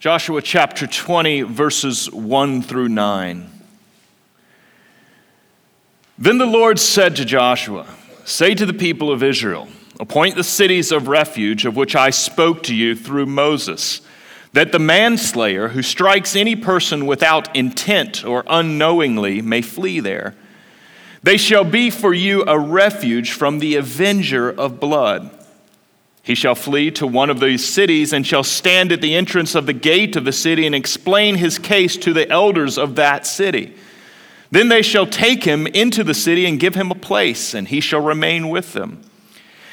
Joshua chapter 20, verses 1 through 9. Then the Lord said to Joshua, Say to the people of Israel, Appoint the cities of refuge of which I spoke to you through Moses, that the manslayer who strikes any person without intent or unknowingly may flee there. They shall be for you a refuge from the avenger of blood. He shall flee to one of these cities and shall stand at the entrance of the gate of the city and explain his case to the elders of that city. Then they shall take him into the city and give him a place, and he shall remain with them.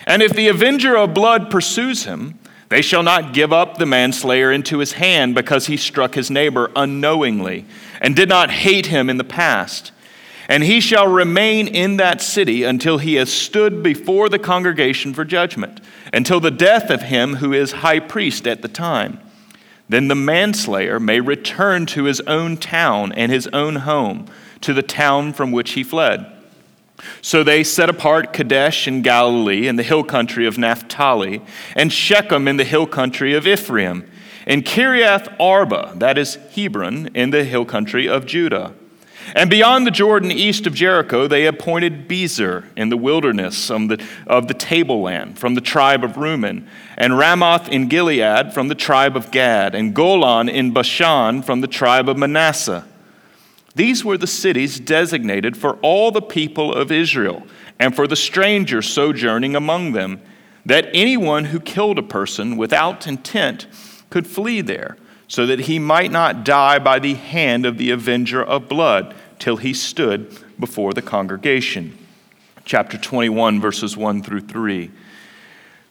And if the avenger of blood pursues him, they shall not give up the manslayer into his hand because he struck his neighbor unknowingly and did not hate him in the past. And he shall remain in that city until he has stood before the congregation for judgment until the death of him who is high priest at the time. Then the manslayer may return to his own town and his own home, to the town from which he fled. So they set apart Kadesh in Galilee in the hill country of Naphtali, and Shechem in the hill country of Ephraim, and Kiriath Arba, that is Hebron, in the hill country of Judah. And beyond the Jordan, east of Jericho, they appointed Bezer in the wilderness of the, of the tableland from the tribe of Reuben, and Ramoth in Gilead from the tribe of Gad, and Golan in Bashan from the tribe of Manasseh. These were the cities designated for all the people of Israel and for the stranger sojourning among them, that anyone who killed a person without intent could flee there so that he might not die by the hand of the avenger of blood till he stood before the congregation. Chapter 21, verses 1 through 3.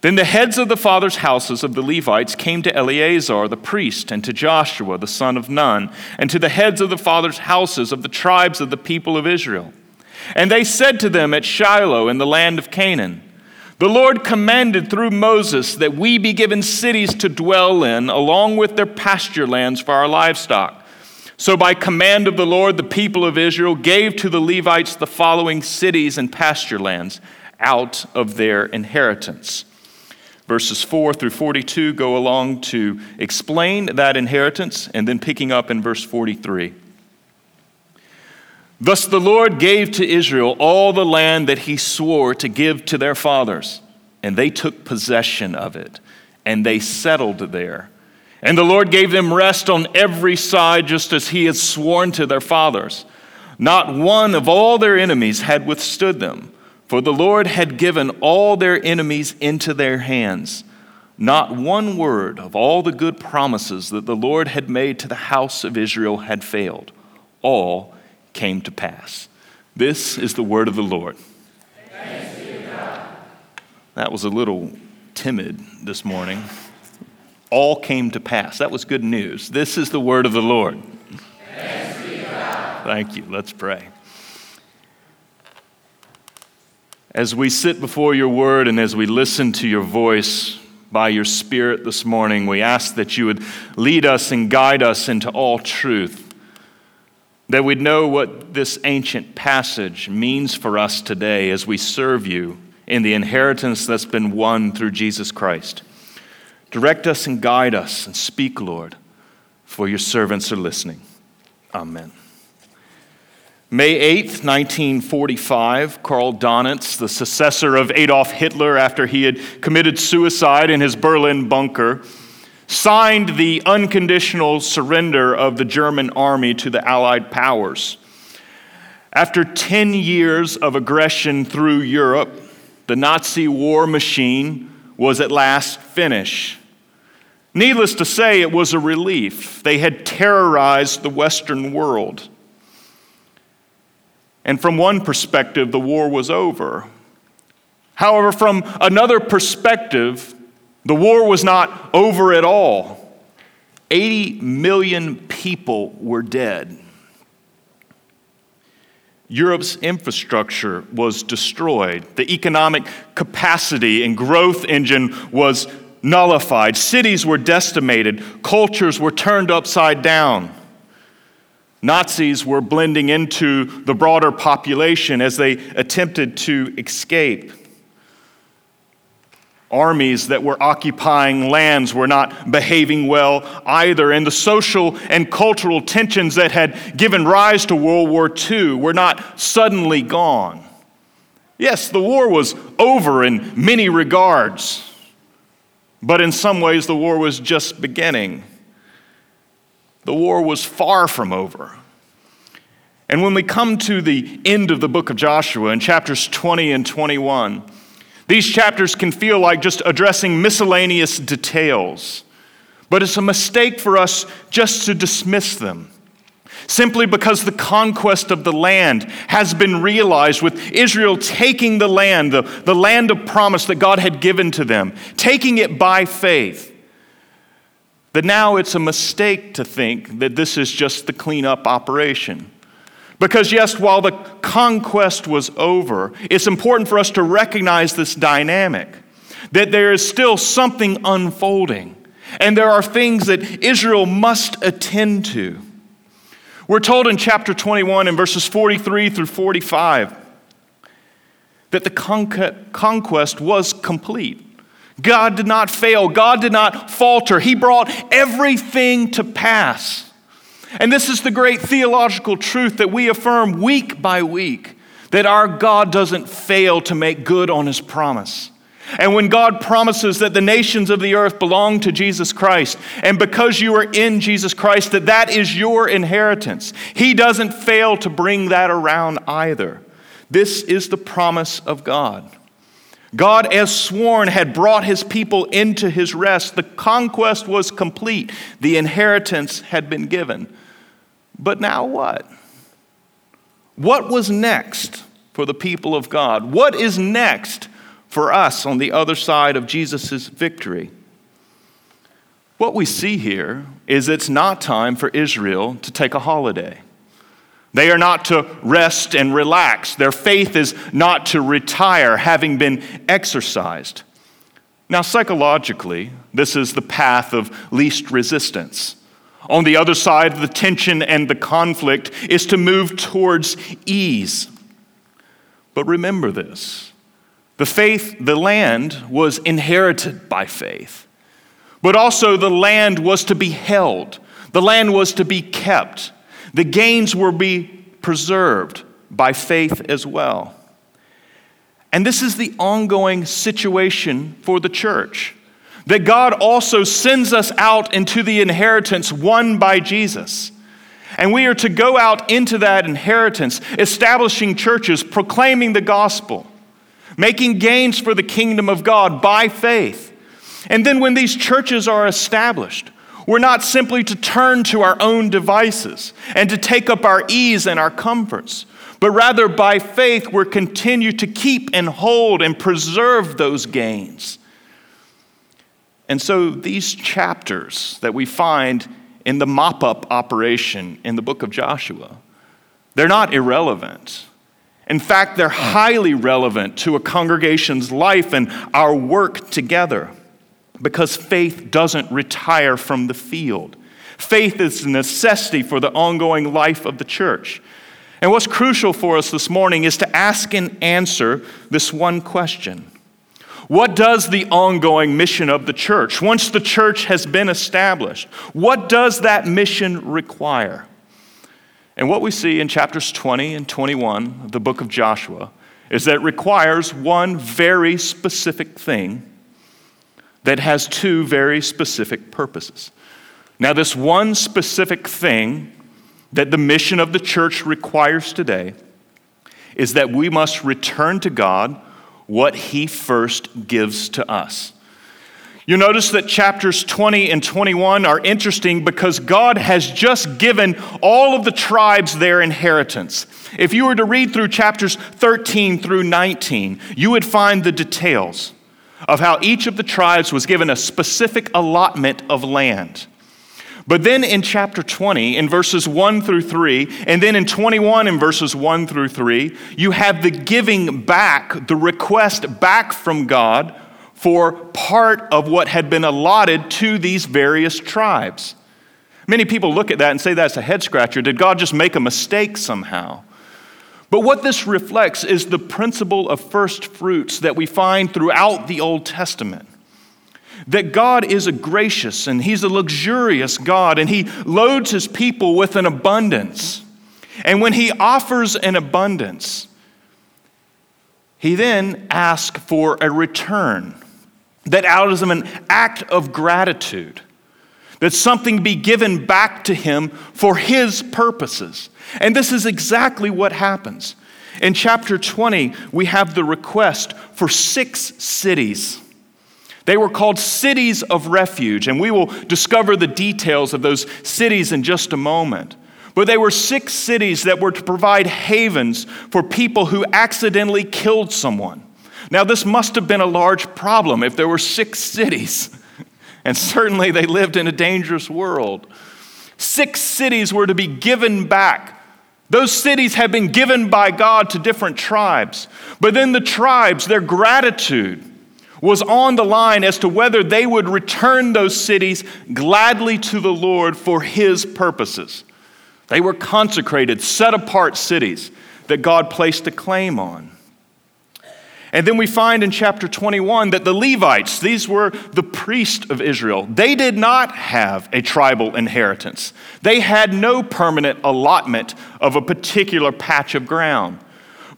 Then the heads of the fathers' houses of the Levites came to Eleazar the priest, and to Joshua the son of Nun, and to the heads of the fathers' houses of the tribes of the people of Israel. And they said to them at Shiloh in the land of Canaan, the Lord commanded through Moses that we be given cities to dwell in, along with their pasture lands for our livestock. So, by command of the Lord, the people of Israel gave to the Levites the following cities and pasture lands out of their inheritance. Verses 4 through 42 go along to explain that inheritance, and then picking up in verse 43. Thus the Lord gave to Israel all the land that he swore to give to their fathers, and they took possession of it, and they settled there. And the Lord gave them rest on every side, just as he had sworn to their fathers. Not one of all their enemies had withstood them, for the Lord had given all their enemies into their hands. Not one word of all the good promises that the Lord had made to the house of Israel had failed. All came to pass. This is the word of the Lord. That was a little timid this morning. All came to pass. That was good news. This is the word of the Lord. Thank you. Let's pray. As we sit before your word and as we listen to your voice by your spirit this morning, we ask that you would lead us and guide us into all truth that we'd know what this ancient passage means for us today as we serve you in the inheritance that's been won through Jesus Christ. Direct us and guide us and speak, Lord, for your servants are listening. Amen. May 8th, 1945, Karl Donitz, the successor of Adolf Hitler after he had committed suicide in his Berlin bunker, signed the unconditional surrender of the German army to the Allied powers. After 10 years of aggression through Europe, the Nazi war machine was at last finished. Needless to say, it was a relief. They had terrorized the Western world. And from one perspective, the war was over. However, from another perspective, the war was not over at all. 80 million people were dead. Europe's infrastructure was destroyed. The economic capacity and growth engine was nullified. Cities were decimated. Cultures were turned upside down. Nazis were blending into the broader population as they attempted to escape. Armies that were occupying lands were not behaving well either, and the social and cultural tensions that had given rise to World War II were not suddenly gone. Yes, the war was over in many regards, but in some ways the war was just beginning. The war was far from over. And when we come to the end of the book of Joshua in chapters 20 and 21, these chapters can feel like just addressing miscellaneous details, but it's a mistake for us just to dismiss them. Simply because the conquest of the land has been realized, with Israel taking the land, the, the land of promise that God had given to them, taking it by faith, that now it's a mistake to think that this is just the cleanup operation. Because, yes, while the conquest was over, it's important for us to recognize this dynamic that there is still something unfolding, and there are things that Israel must attend to. We're told in chapter 21, in verses 43 through 45, that the conquest was complete. God did not fail, God did not falter. He brought everything to pass. And this is the great theological truth that we affirm week by week that our God doesn't fail to make good on his promise. And when God promises that the nations of the earth belong to Jesus Christ, and because you are in Jesus Christ, that that is your inheritance, He doesn't fail to bring that around either. This is the promise of God. God, as sworn, had brought His people into His rest. The conquest was complete, the inheritance had been given. But now what? What was next for the people of God? What is next for us on the other side of Jesus' victory? What we see here is it's not time for Israel to take a holiday. They are not to rest and relax. Their faith is not to retire, having been exercised. Now, psychologically, this is the path of least resistance. On the other side of the tension and the conflict is to move towards ease. But remember this. The faith, the land was inherited by faith, but also the land was to be held, the land was to be kept, the gains were to be preserved by faith as well. And this is the ongoing situation for the church that God also sends us out into the inheritance won by Jesus. And we are to go out into that inheritance, establishing churches, proclaiming the gospel, making gains for the kingdom of God by faith. And then when these churches are established, we're not simply to turn to our own devices and to take up our ease and our comforts, but rather by faith we're continue to keep and hold and preserve those gains and so these chapters that we find in the mop up operation in the book of Joshua, they're not irrelevant. In fact, they're highly relevant to a congregation's life and our work together because faith doesn't retire from the field. Faith is a necessity for the ongoing life of the church. And what's crucial for us this morning is to ask and answer this one question what does the ongoing mission of the church, once the church has been established, what does that mission require? And what we see in chapters 20 and 21 of the book of Joshua is that it requires one very specific thing that has two very specific purposes. Now, this one specific thing that the mission of the church requires today is that we must return to God what he first gives to us. You notice that chapters 20 and 21 are interesting because God has just given all of the tribes their inheritance. If you were to read through chapters 13 through 19, you would find the details of how each of the tribes was given a specific allotment of land. But then in chapter 20, in verses 1 through 3, and then in 21, in verses 1 through 3, you have the giving back, the request back from God for part of what had been allotted to these various tribes. Many people look at that and say that's a head scratcher. Did God just make a mistake somehow? But what this reflects is the principle of first fruits that we find throughout the Old Testament. That God is a gracious and He's a luxurious God, and He loads His people with an abundance. And when He offers an abundance, He then asks for a return. That out of an act of gratitude, that something be given back to Him for His purposes. And this is exactly what happens. In chapter 20, we have the request for six cities they were called cities of refuge, and we will discover the details of those cities in just a moment. But they were six cities that were to provide havens for people who accidentally killed someone. Now, this must have been a large problem if there were six cities, and certainly they lived in a dangerous world. Six cities were to be given back. Those cities had been given by God to different tribes. But then the tribes, their gratitude, was on the line as to whether they would return those cities gladly to the Lord for his purposes. They were consecrated, set apart cities that God placed a claim on. And then we find in chapter 21 that the Levites, these were the priests of Israel, they did not have a tribal inheritance. They had no permanent allotment of a particular patch of ground.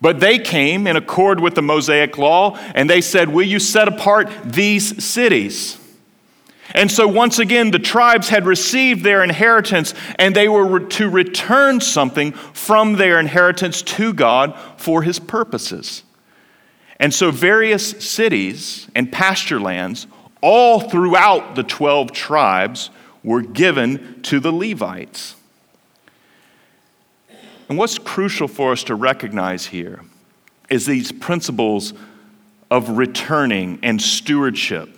But they came in accord with the Mosaic law and they said, Will you set apart these cities? And so, once again, the tribes had received their inheritance and they were to return something from their inheritance to God for his purposes. And so, various cities and pasture lands, all throughout the 12 tribes, were given to the Levites. And what's crucial for us to recognize here is these principles of returning and stewardship,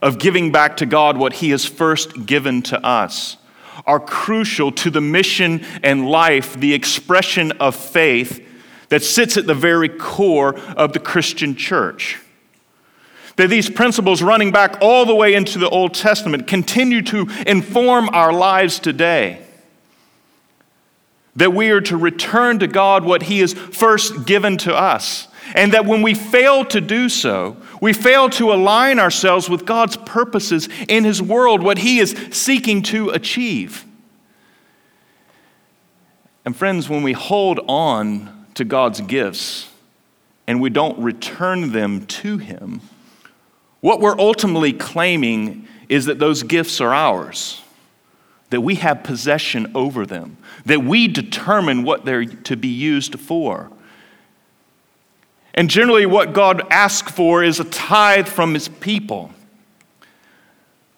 of giving back to God what He has first given to us, are crucial to the mission and life, the expression of faith that sits at the very core of the Christian church. That these principles, running back all the way into the Old Testament, continue to inform our lives today. That we are to return to God what He has first given to us. And that when we fail to do so, we fail to align ourselves with God's purposes in His world, what He is seeking to achieve. And friends, when we hold on to God's gifts and we don't return them to Him, what we're ultimately claiming is that those gifts are ours that we have possession over them, that we determine what they're to be used for. And generally, what God asks for is a tithe from his people.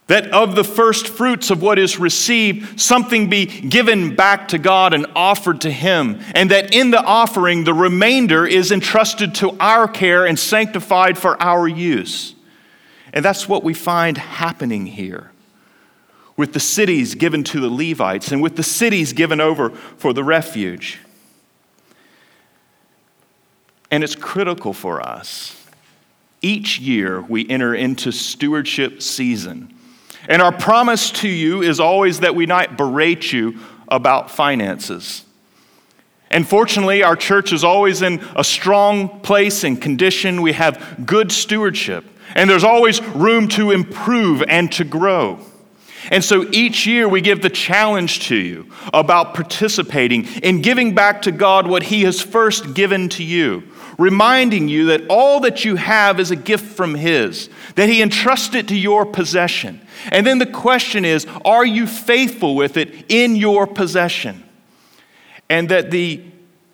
That of the first fruits of what is received, something be given back to God and offered to Him. And that in the offering, the remainder is entrusted to our care and sanctified for our use. And that's what we find happening here with the cities given to the Levites and with the cities given over for the refuge. And it's critical for us. Each year we enter into stewardship season. And our promise to you is always that we not berate you about finances. And fortunately, our church is always in a strong place and condition. We have good stewardship, and there's always room to improve and to grow. And so each year we give the challenge to you about participating in giving back to God what He has first given to you, reminding you that all that you have is a gift from His, that He entrusted to your possession. And then the question is are you faithful with it in your possession? And that the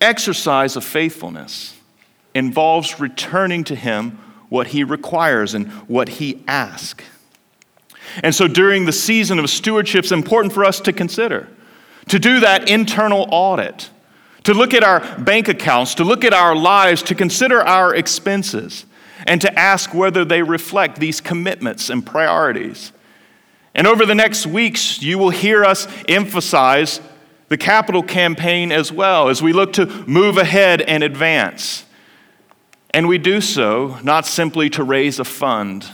exercise of faithfulness involves returning to Him what He requires and what He asks. And so during the season of stewardship, it's important for us to consider to do that internal audit, to look at our bank accounts, to look at our lives, to consider our expenses, and to ask whether they reflect these commitments and priorities. And over the next weeks, you will hear us emphasize the capital campaign as well as we look to move ahead and advance. And we do so not simply to raise a fund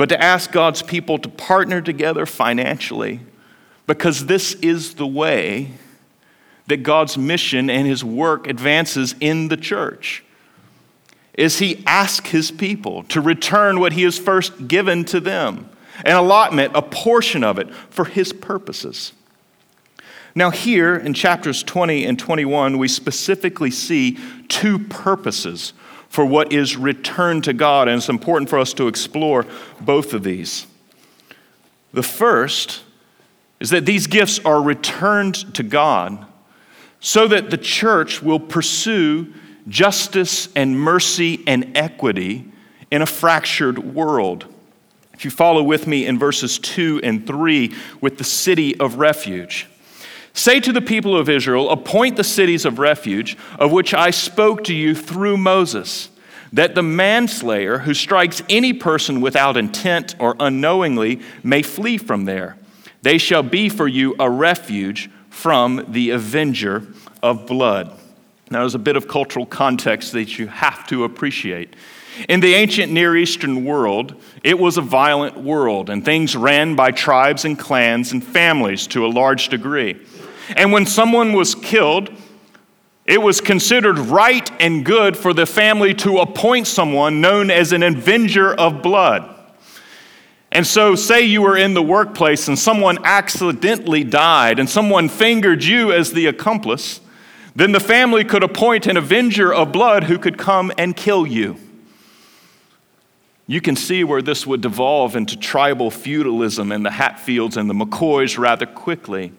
but to ask God's people to partner together financially because this is the way that God's mission and his work advances in the church? Is he ask his people to return what he has first given to them, an allotment, a portion of it, for his purposes? Now, here in chapters 20 and 21, we specifically see two purposes for what is returned to God, and it's important for us to explore both of these. The first is that these gifts are returned to God so that the church will pursue justice and mercy and equity in a fractured world. If you follow with me in verses 2 and 3 with the city of refuge. Say to the people of Israel, appoint the cities of refuge, of which I spoke to you through Moses, that the manslayer who strikes any person without intent or unknowingly may flee from there. They shall be for you a refuge from the avenger of blood. Now, there's a bit of cultural context that you have to appreciate. In the ancient Near Eastern world, it was a violent world, and things ran by tribes and clans and families to a large degree. And when someone was killed, it was considered right and good for the family to appoint someone known as an avenger of blood. And so, say you were in the workplace and someone accidentally died and someone fingered you as the accomplice, then the family could appoint an avenger of blood who could come and kill you. You can see where this would devolve into tribal feudalism in the Hatfields and the McCoys rather quickly.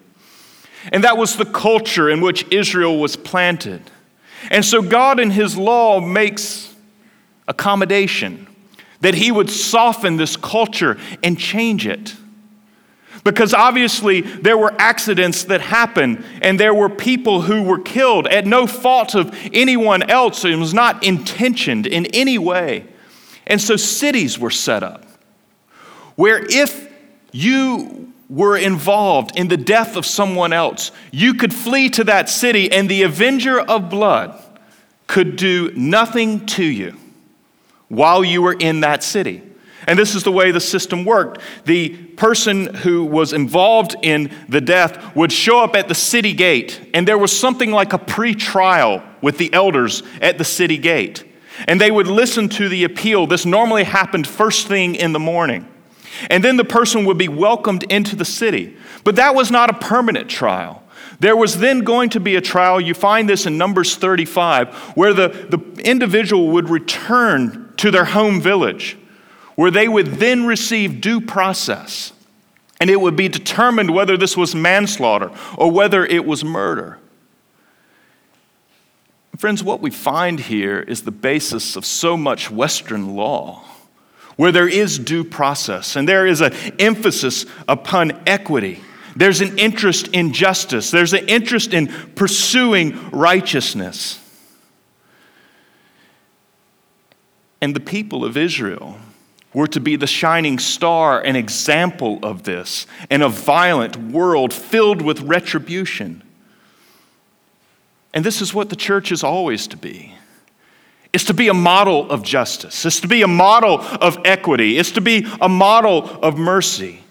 And that was the culture in which Israel was planted. And so God in his law makes accommodation that he would soften this culture and change it. Because obviously there were accidents that happened and there were people who were killed at no fault of anyone else. It was not intentioned in any way. And so cities were set up where if you were involved in the death of someone else, you could flee to that city, and the avenger of blood could do nothing to you while you were in that city. And this is the way the system worked. The person who was involved in the death would show up at the city gate, and there was something like a pre trial with the elders at the city gate. And they would listen to the appeal. This normally happened first thing in the morning. And then the person would be welcomed into the city. But that was not a permanent trial. There was then going to be a trial, you find this in Numbers 35, where the, the individual would return to their home village, where they would then receive due process. And it would be determined whether this was manslaughter or whether it was murder. Friends, what we find here is the basis of so much Western law where there is due process and there is an emphasis upon equity. There's an interest in justice. There's an interest in pursuing righteousness. And the people of Israel were to be the shining star, an example of this in a violent world filled with retribution. And this is what the church is always to be is to be a model of justice, it's to be a model of equity, it's to be a model of mercy.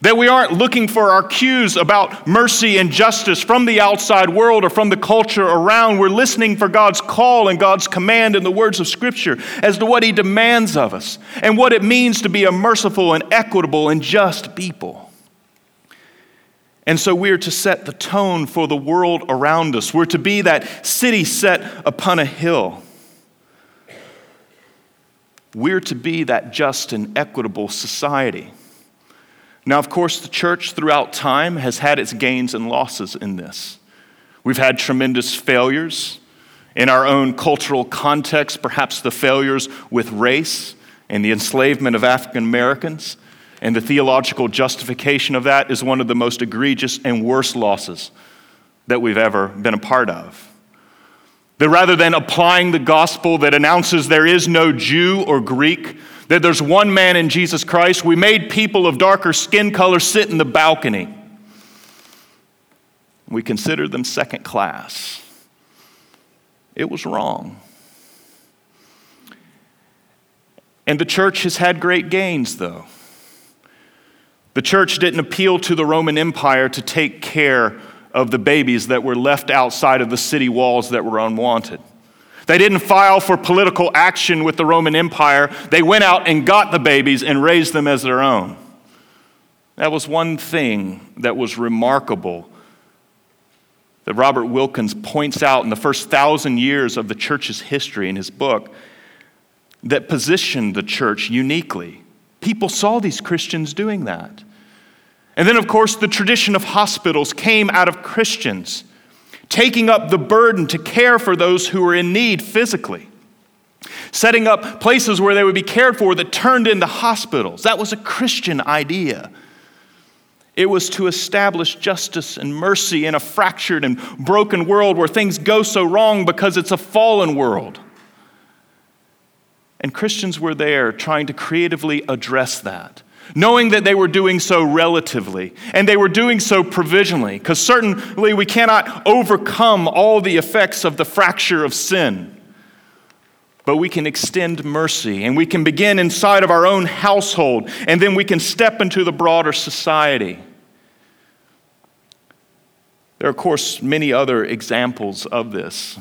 That we aren't looking for our cues about mercy and justice from the outside world or from the culture around. We're listening for God's call and God's command in the words of Scripture as to what He demands of us and what it means to be a merciful and equitable and just people. And so we're to set the tone for the world around us. We're to be that city set upon a hill. We're to be that just and equitable society. Now, of course, the church throughout time has had its gains and losses in this. We've had tremendous failures in our own cultural context, perhaps the failures with race and the enslavement of African Americans. And the theological justification of that is one of the most egregious and worst losses that we've ever been a part of. That rather than applying the gospel that announces there is no Jew or Greek, that there's one man in Jesus Christ, we made people of darker skin color sit in the balcony. We considered them second class. It was wrong. And the church has had great gains, though. The church didn't appeal to the Roman Empire to take care of the babies that were left outside of the city walls that were unwanted. They didn't file for political action with the Roman Empire. They went out and got the babies and raised them as their own. That was one thing that was remarkable that Robert Wilkins points out in the first thousand years of the church's history in his book that positioned the church uniquely. People saw these Christians doing that. And then, of course, the tradition of hospitals came out of Christians taking up the burden to care for those who were in need physically, setting up places where they would be cared for that turned into hospitals. That was a Christian idea. It was to establish justice and mercy in a fractured and broken world where things go so wrong because it's a fallen world. And Christians were there trying to creatively address that knowing that they were doing so relatively and they were doing so provisionally, because certainly we cannot overcome all the effects of the fracture of sin. But we can extend mercy and we can begin inside of our own household and then we can step into the broader society. There are, of course, many other examples of this.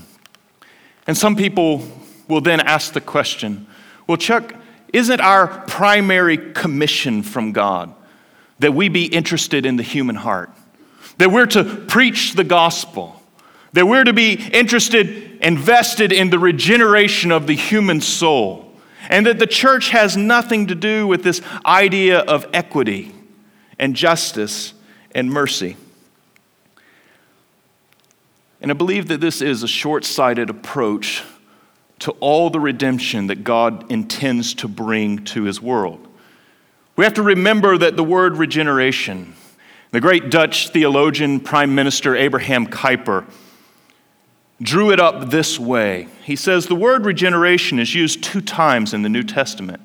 And some people will then ask the question well, Chuck, isn't our primary commission from God that we be interested in the human heart? That we're to preach the gospel? That we're to be interested, invested in the regeneration of the human soul? And that the church has nothing to do with this idea of equity and justice and mercy. And I believe that this is a short sighted approach to all the redemption that God intends to bring to his world. We have to remember that the word regeneration, the great Dutch theologian, Prime Minister Abraham Kuyper, drew it up this way. He says the word regeneration is used two times in the New Testament.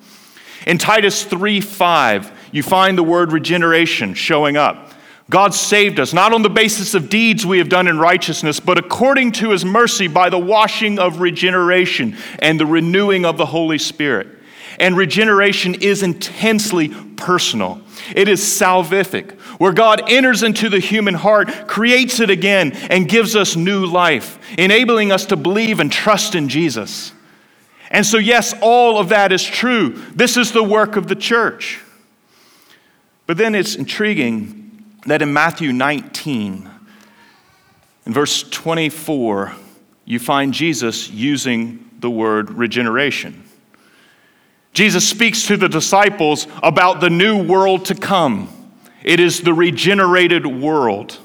In Titus 3 5, you find the word regeneration showing up. God saved us, not on the basis of deeds we have done in righteousness, but according to his mercy by the washing of regeneration and the renewing of the Holy Spirit. And regeneration is intensely personal. It is salvific, where God enters into the human heart, creates it again, and gives us new life, enabling us to believe and trust in Jesus. And so, yes, all of that is true. This is the work of the church. But then it's intriguing that in Matthew 19, in verse 24, you find Jesus using the word regeneration. Jesus speaks to the disciples about the new world to come. It is the regenerated world.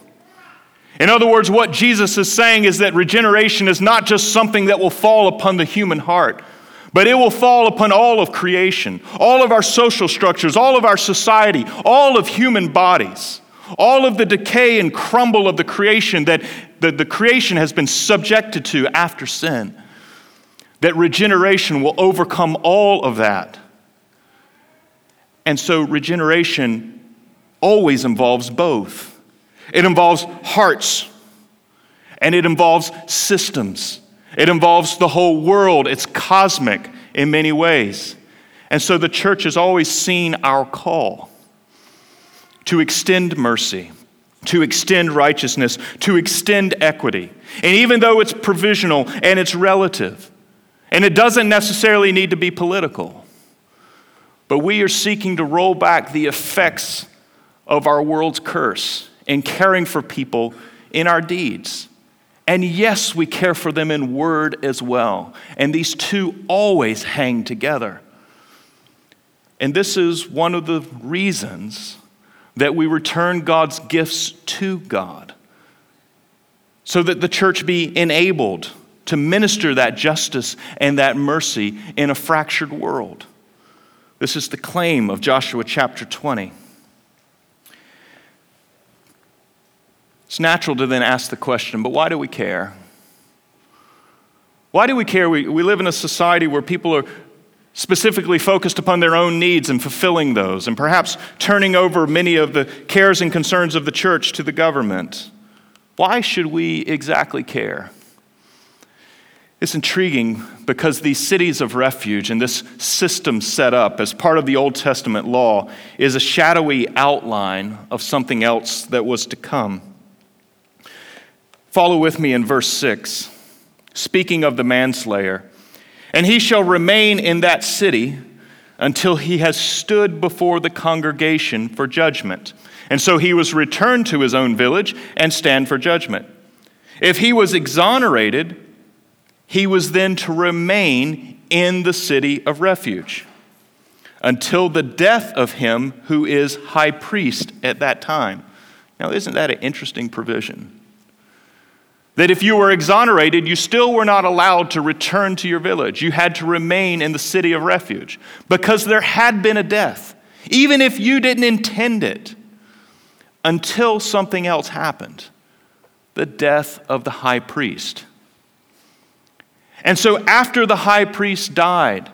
In other words, what Jesus is saying is that regeneration is not just something that will fall upon the human heart, but it will fall upon all of creation, all of our social structures, all of our society, all of human bodies. All of the decay and crumble of the creation that the, the creation has been subjected to after sin. That regeneration will overcome all of that. And so regeneration always involves both. It involves hearts and it involves systems. It involves the whole world. It's cosmic in many ways. And so the church has always seen our call to extend mercy, to extend righteousness, to extend equity. And even though it's provisional and it's relative, and it doesn't necessarily need to be political, but we are seeking to roll back the effects of our world's curse in caring for people in our deeds. And yes, we care for them in word as well. And these two always hang together. And this is one of the reasons that we return God's gifts to God so that the church be enabled to minister that justice and that mercy in a fractured world. This is the claim of Joshua chapter 20. It's natural to then ask the question, but why do we care? Why do we care? We, we live in a society where people are specifically focused upon their own needs and fulfilling those, and perhaps turning over many of the cares and concerns of the church to the government. Why should we exactly care? It's intriguing because these cities of refuge and this system set up as part of the Old Testament law is a shadowy outline of something else that was to come. Follow with me in verse 6, speaking of the manslayer. And he shall remain in that city until he has stood before the congregation for judgment. And so he was returned to his own village and stand for judgment. If he was exonerated, he was then to remain in the city of refuge until the death of him who is high priest at that time. Now, isn't that an interesting provision? That if you were exonerated, you still were not allowed to return to your village. You had to remain in the city of refuge because there had been a death, even if you didn't intend it, until something else happened the death of the high priest. And so, after the high priest died,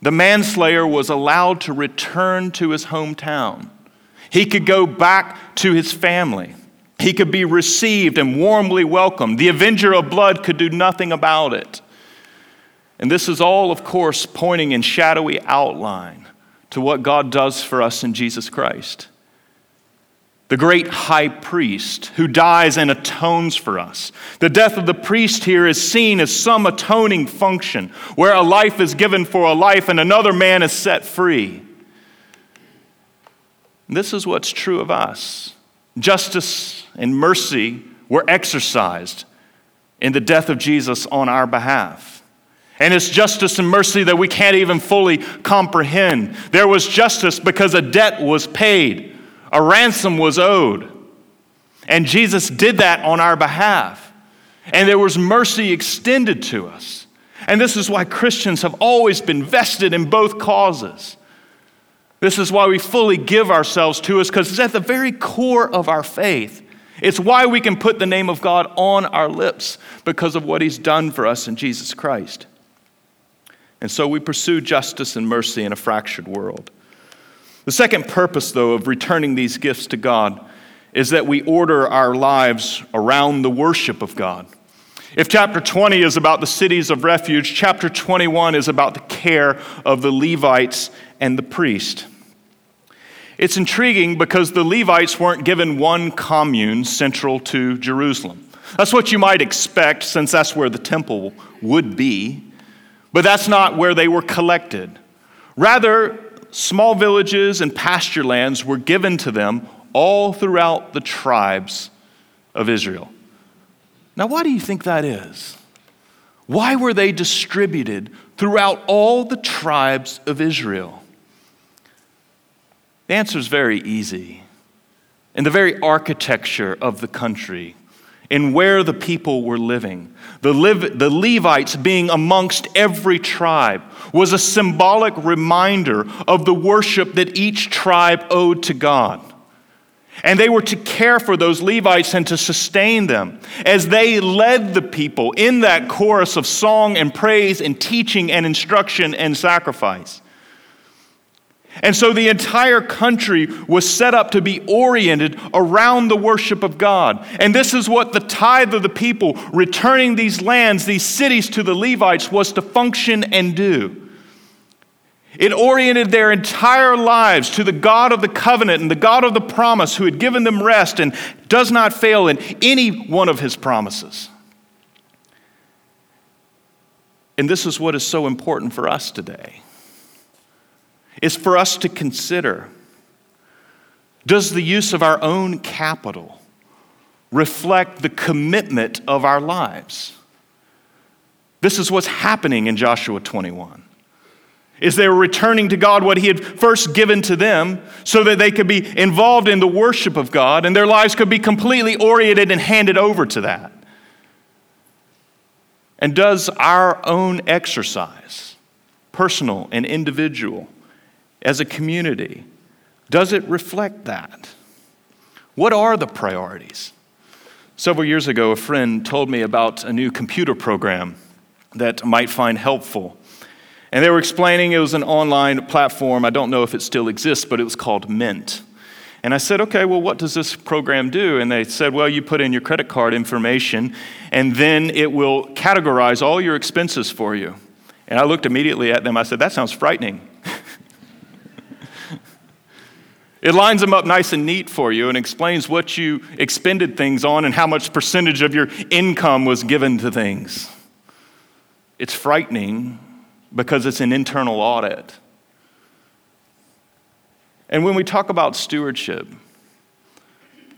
the manslayer was allowed to return to his hometown. He could go back to his family. He could be received and warmly welcomed. The avenger of blood could do nothing about it. And this is all, of course, pointing in shadowy outline to what God does for us in Jesus Christ. The great high priest who dies and atones for us. The death of the priest here is seen as some atoning function where a life is given for a life and another man is set free. This is what's true of us. Justice and mercy were exercised in the death of Jesus on our behalf. And it's justice and mercy that we can't even fully comprehend. There was justice because a debt was paid, a ransom was owed. And Jesus did that on our behalf. And there was mercy extended to us. And this is why Christians have always been vested in both causes. This is why we fully give ourselves to us because it's at the very core of our faith. It's why we can put the name of God on our lips because of what He's done for us in Jesus Christ. And so we pursue justice and mercy in a fractured world. The second purpose, though, of returning these gifts to God is that we order our lives around the worship of God. If chapter 20 is about the cities of refuge, chapter 21 is about the care of the Levites and the priest. It's intriguing because the Levites weren't given one commune central to Jerusalem. That's what you might expect, since that's where the temple would be, but that's not where they were collected. Rather, small villages and pasture lands were given to them all throughout the tribes of Israel. Now, why do you think that is? Why were they distributed throughout all the tribes of Israel? The answer is very easy. In the very architecture of the country, in where the people were living, the, the Levites being amongst every tribe was a symbolic reminder of the worship that each tribe owed to God. And they were to care for those Levites and to sustain them as they led the people in that chorus of song and praise and teaching and instruction and sacrifice. And so the entire country was set up to be oriented around the worship of God. And this is what the tithe of the people returning these lands, these cities to the Levites was to function and do. It oriented their entire lives to the God of the covenant and the God of the promise who had given them rest and does not fail in any one of his promises. And this is what is so important for us today is for us to consider does the use of our own capital reflect the commitment of our lives? This is what's happening in Joshua 21. Is they were returning to God what He had first given to them so that they could be involved in the worship of God and their lives could be completely oriented and handed over to that. And does our own exercise, personal and individual, as a community? Does it reflect that? What are the priorities? Several years ago, a friend told me about a new computer program that might find helpful. And they were explaining it was an online platform. I don't know if it still exists, but it was called Mint. And I said, okay, well, what does this program do? And they said, well, you put in your credit card information, and then it will categorize all your expenses for you. And I looked immediately at them. I said, that sounds frightening. It lines them up nice and neat for you and explains what you expended things on and how much percentage of your income was given to things. It's frightening because it's an internal audit. And when we talk about stewardship,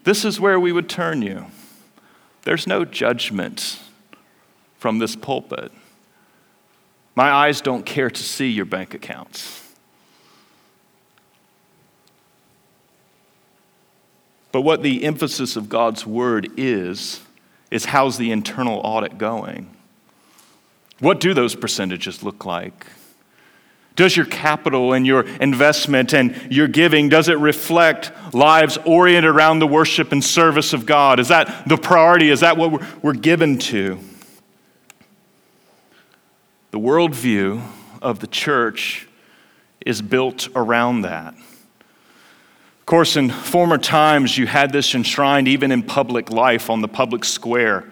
this is where we would turn you. There's no judgment from this pulpit. My eyes don't care to see your bank accounts. But what the emphasis of God's word is, is how's the internal audit going? What do those percentages look like? Does your capital and your investment and your giving, does it reflect lives oriented around the worship and service of God? Is that the priority? Is that what we're given to? The worldview of the church is built around that. Of course, in former times, you had this enshrined even in public life on the public square.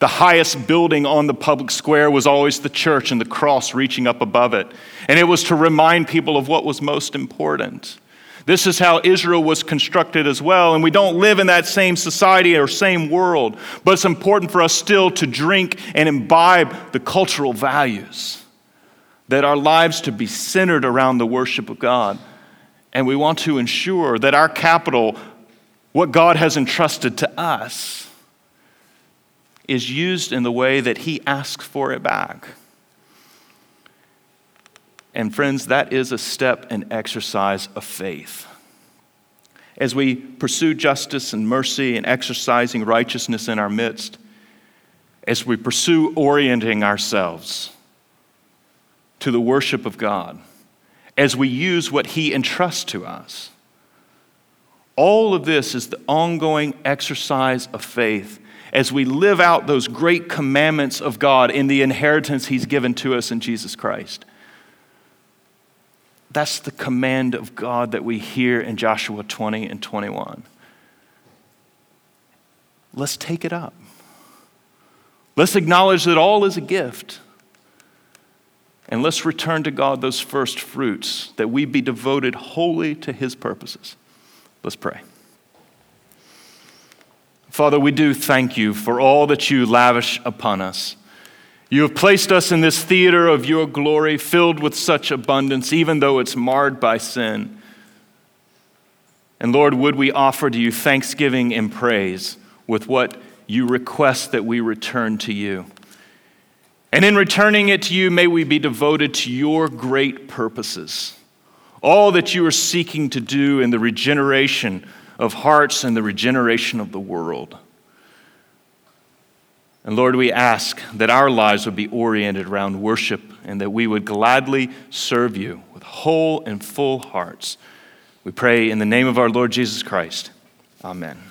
The highest building on the public square was always the church and the cross reaching up above it. And it was to remind people of what was most important. This is how Israel was constructed as well. And we don't live in that same society or same world, but it's important for us still to drink and imbibe the cultural values, that our lives to be centered around the worship of God. And we want to ensure that our capital, what God has entrusted to us, is used in the way that He asks for it back. And friends, that is a step and exercise of faith. As we pursue justice and mercy and exercising righteousness in our midst, as we pursue orienting ourselves to the worship of God, as we use what He entrusts to us. All of this is the ongoing exercise of faith as we live out those great commandments of God in the inheritance He's given to us in Jesus Christ. That's the command of God that we hear in Joshua 20 and 21. Let's take it up. Let's acknowledge that all is a gift. And let's return to God those first fruits, that we be devoted wholly to His purposes. Let's pray. Father, we do thank you for all that you lavish upon us. You have placed us in this theater of your glory, filled with such abundance, even though it's marred by sin. And Lord, would we offer to you thanksgiving and praise with what you request that we return to you? And in returning it to you, may we be devoted to your great purposes. All that you are seeking to do in the regeneration of hearts and the regeneration of the world. And Lord, we ask that our lives would be oriented around worship and that we would gladly serve you with whole and full hearts. We pray in the name of our Lord Jesus Christ. Amen.